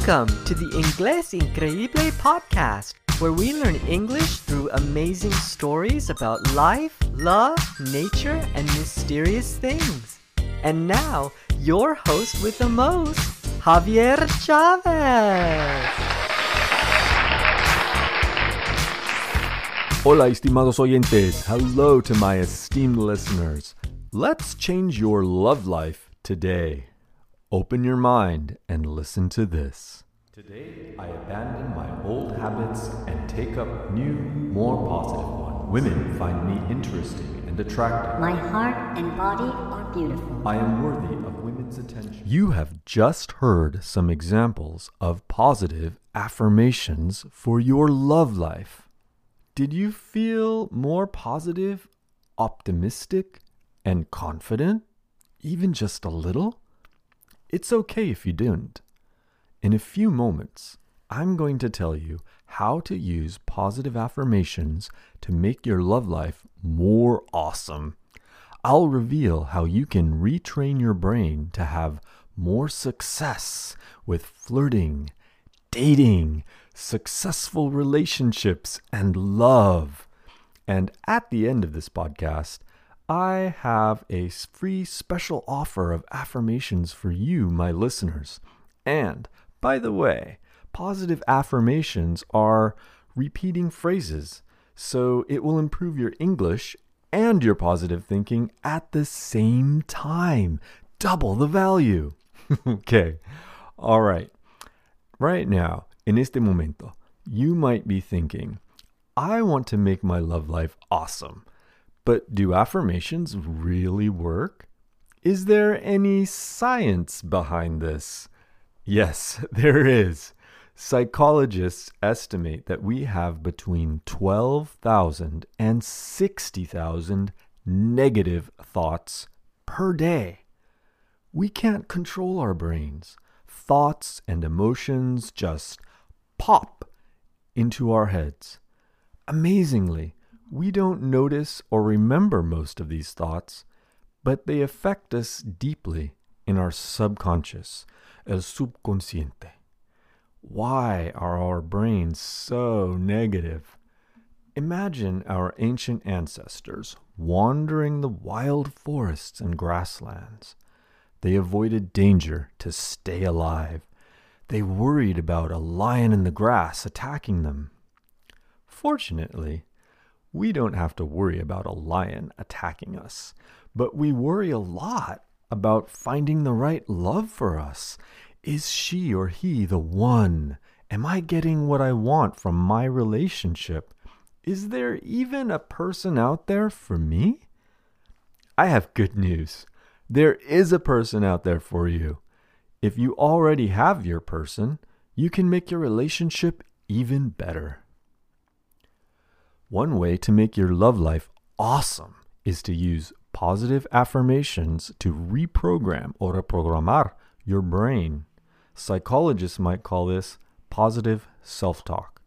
Welcome to the Inglés Increíble podcast, where we learn English through amazing stories about life, love, nature, and mysterious things. And now, your host with the most, Javier Chavez. Hola, estimados oyentes. Hello to my esteemed listeners. Let's change your love life today. Open your mind and listen to this. Today, I abandon my old habits and take up new, more positive ones. Women find me interesting and attractive. My heart and body are beautiful. I am worthy of women's attention. You have just heard some examples of positive affirmations for your love life. Did you feel more positive, optimistic, and confident? Even just a little? It's okay if you didn't. In a few moments, I'm going to tell you how to use positive affirmations to make your love life more awesome. I'll reveal how you can retrain your brain to have more success with flirting, dating, successful relationships, and love. And at the end of this podcast, I have a free special offer of affirmations for you, my listeners. And, by the way, positive affirmations are repeating phrases, so it will improve your English and your positive thinking at the same time. Double the value. okay, all right. Right now, in este momento, you might be thinking, I want to make my love life awesome. But do affirmations really work? Is there any science behind this? Yes, there is. Psychologists estimate that we have between 12,000 and 60,000 negative thoughts per day. We can't control our brains. Thoughts and emotions just pop into our heads. Amazingly, we don't notice or remember most of these thoughts, but they affect us deeply in our subconscious, el subconsciente. Why are our brains so negative? Imagine our ancient ancestors wandering the wild forests and grasslands. They avoided danger to stay alive. They worried about a lion in the grass attacking them. Fortunately, we don't have to worry about a lion attacking us, but we worry a lot about finding the right love for us. Is she or he the one? Am I getting what I want from my relationship? Is there even a person out there for me? I have good news. There is a person out there for you. If you already have your person, you can make your relationship even better. One way to make your love life awesome is to use positive affirmations to reprogram or reprogramar your brain. Psychologists might call this positive self talk.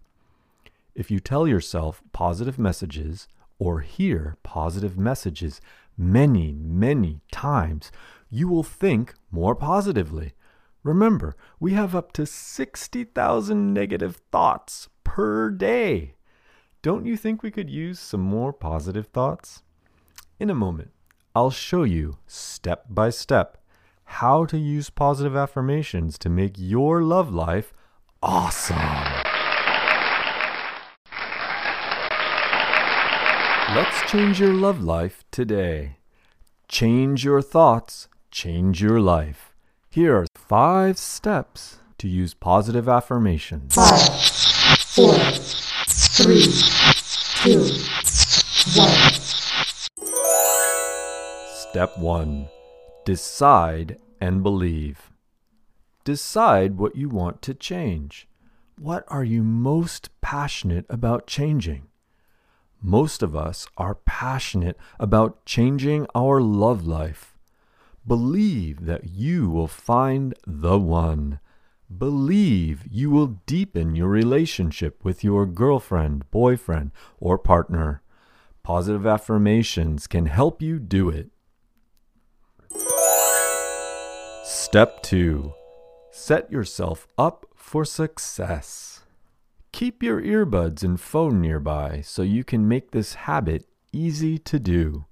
If you tell yourself positive messages or hear positive messages many, many times, you will think more positively. Remember, we have up to 60,000 negative thoughts per day. Don't you think we could use some more positive thoughts? In a moment, I'll show you step by step how to use positive affirmations to make your love life awesome. Let's change your love life today. Change your thoughts, change your life. Here are five steps to use positive affirmations. Five, four, three, two, one. Step 1 Decide and believe. Decide what you want to change. What are you most passionate about changing? Most of us are passionate about changing our love life. Believe that you will find the one. Believe you will deepen your relationship with your girlfriend, boyfriend, or partner. Positive affirmations can help you do it. Step 2 Set yourself up for success. Keep your earbuds and phone nearby so you can make this habit easy to do.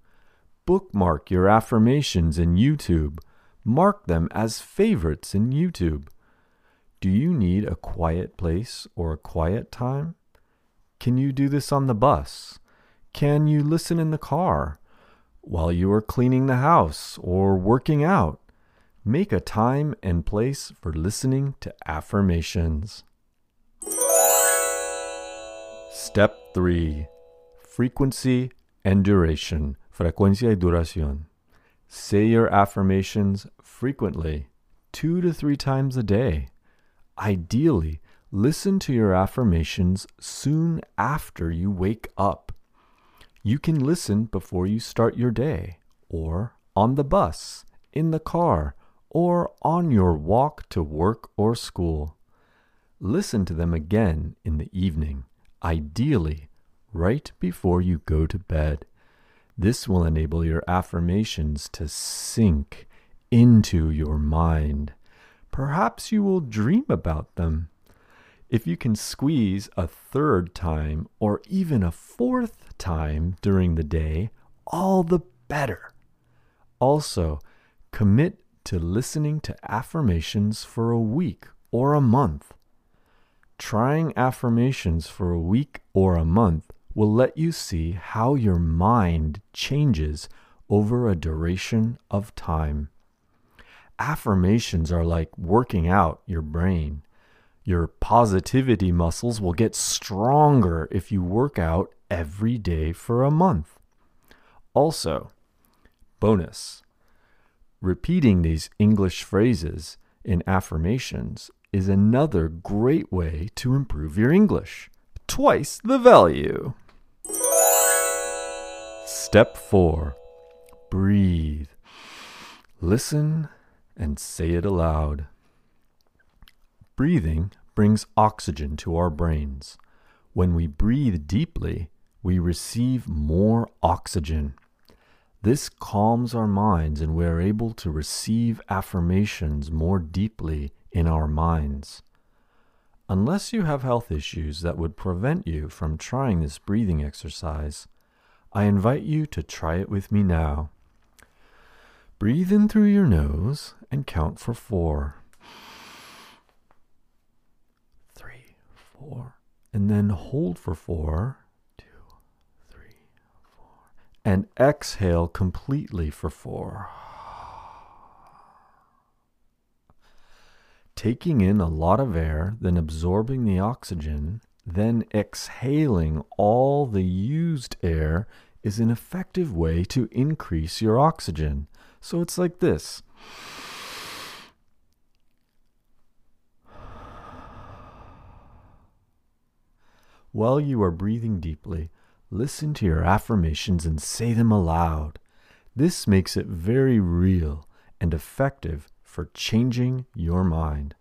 Bookmark your affirmations in YouTube. Mark them as favorites in YouTube. Need a quiet place or a quiet time? Can you do this on the bus? Can you listen in the car? While you are cleaning the house or working out? Make a time and place for listening to affirmations. Step 3 Frequency and Duration. Frecuencia y duración. Say your affirmations frequently, two to three times a day. Ideally, listen to your affirmations soon after you wake up. You can listen before you start your day, or on the bus, in the car, or on your walk to work or school. Listen to them again in the evening, ideally, right before you go to bed. This will enable your affirmations to sink into your mind. Perhaps you will dream about them. If you can squeeze a third time or even a fourth time during the day, all the better. Also, commit to listening to affirmations for a week or a month. Trying affirmations for a week or a month will let you see how your mind changes over a duration of time. Affirmations are like working out your brain. Your positivity muscles will get stronger if you work out every day for a month. Also, bonus repeating these English phrases in affirmations is another great way to improve your English. Twice the value. Step 4 Breathe. Listen and say it aloud. Breathing brings oxygen to our brains. When we breathe deeply, we receive more oxygen. This calms our minds and we are able to receive affirmations more deeply in our minds. Unless you have health issues that would prevent you from trying this breathing exercise, I invite you to try it with me now. Breathe in through your nose and count for four. Three, four. And then hold for four. Two, three, four. And exhale completely for four. Taking in a lot of air, then absorbing the oxygen then exhaling all the used air is an effective way to increase your oxygen. So it's like this. While you are breathing deeply, listen to your affirmations and say them aloud. This makes it very real and effective for changing your mind.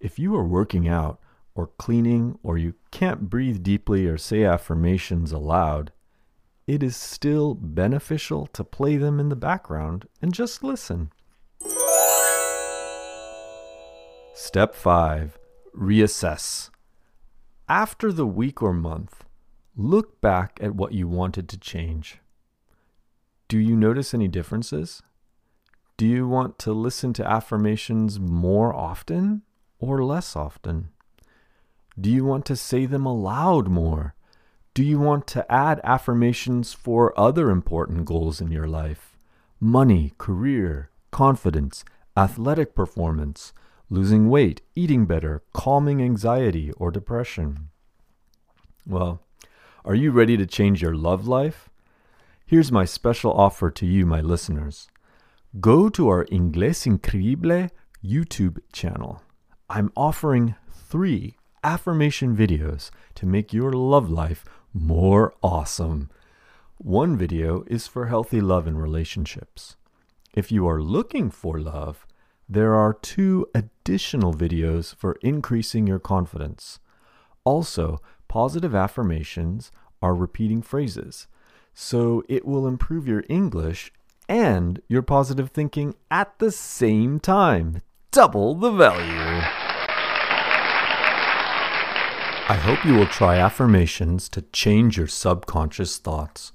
If you are working out, or cleaning, or you can't breathe deeply or say affirmations aloud, it is still beneficial to play them in the background and just listen. Step 5 Reassess. After the week or month, look back at what you wanted to change. Do you notice any differences? Do you want to listen to affirmations more often or less often? Do you want to say them aloud more? Do you want to add affirmations for other important goals in your life? Money, career, confidence, athletic performance, losing weight, eating better, calming anxiety or depression. Well, are you ready to change your love life? Here's my special offer to you, my listeners. Go to our Inglés Increíble YouTube channel. I'm offering three affirmation videos to make your love life more awesome. One video is for healthy love and relationships. If you are looking for love, there are two additional videos for increasing your confidence. Also, positive affirmations are repeating phrases, so it will improve your English and your positive thinking at the same time. double the value. I hope you will try affirmations to change your subconscious thoughts.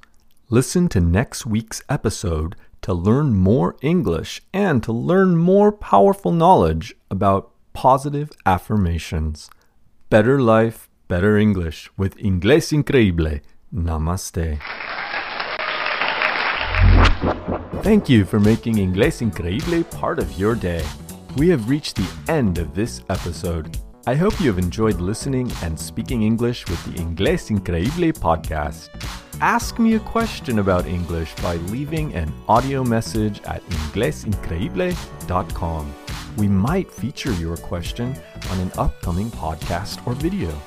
Listen to next week's episode to learn more English and to learn more powerful knowledge about positive affirmations. Better life, better English with Inglés Increíble. Namaste. Thank you for making Inglés Increíble part of your day. We have reached the end of this episode. I hope you have enjoyed listening and speaking English with the Inglés Increíble podcast. Ask me a question about English by leaving an audio message at inglesincreible.com. We might feature your question on an upcoming podcast or video.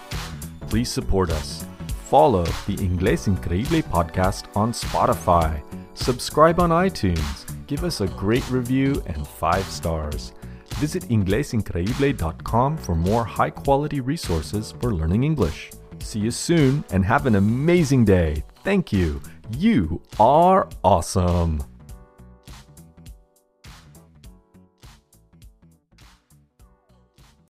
Please support us. Follow the Inglés Increíble podcast on Spotify Subscribe on iTunes, give us a great review and five stars. Visit inglesincreible.com for more high quality resources for learning English. See you soon and have an amazing day. Thank you. You are awesome.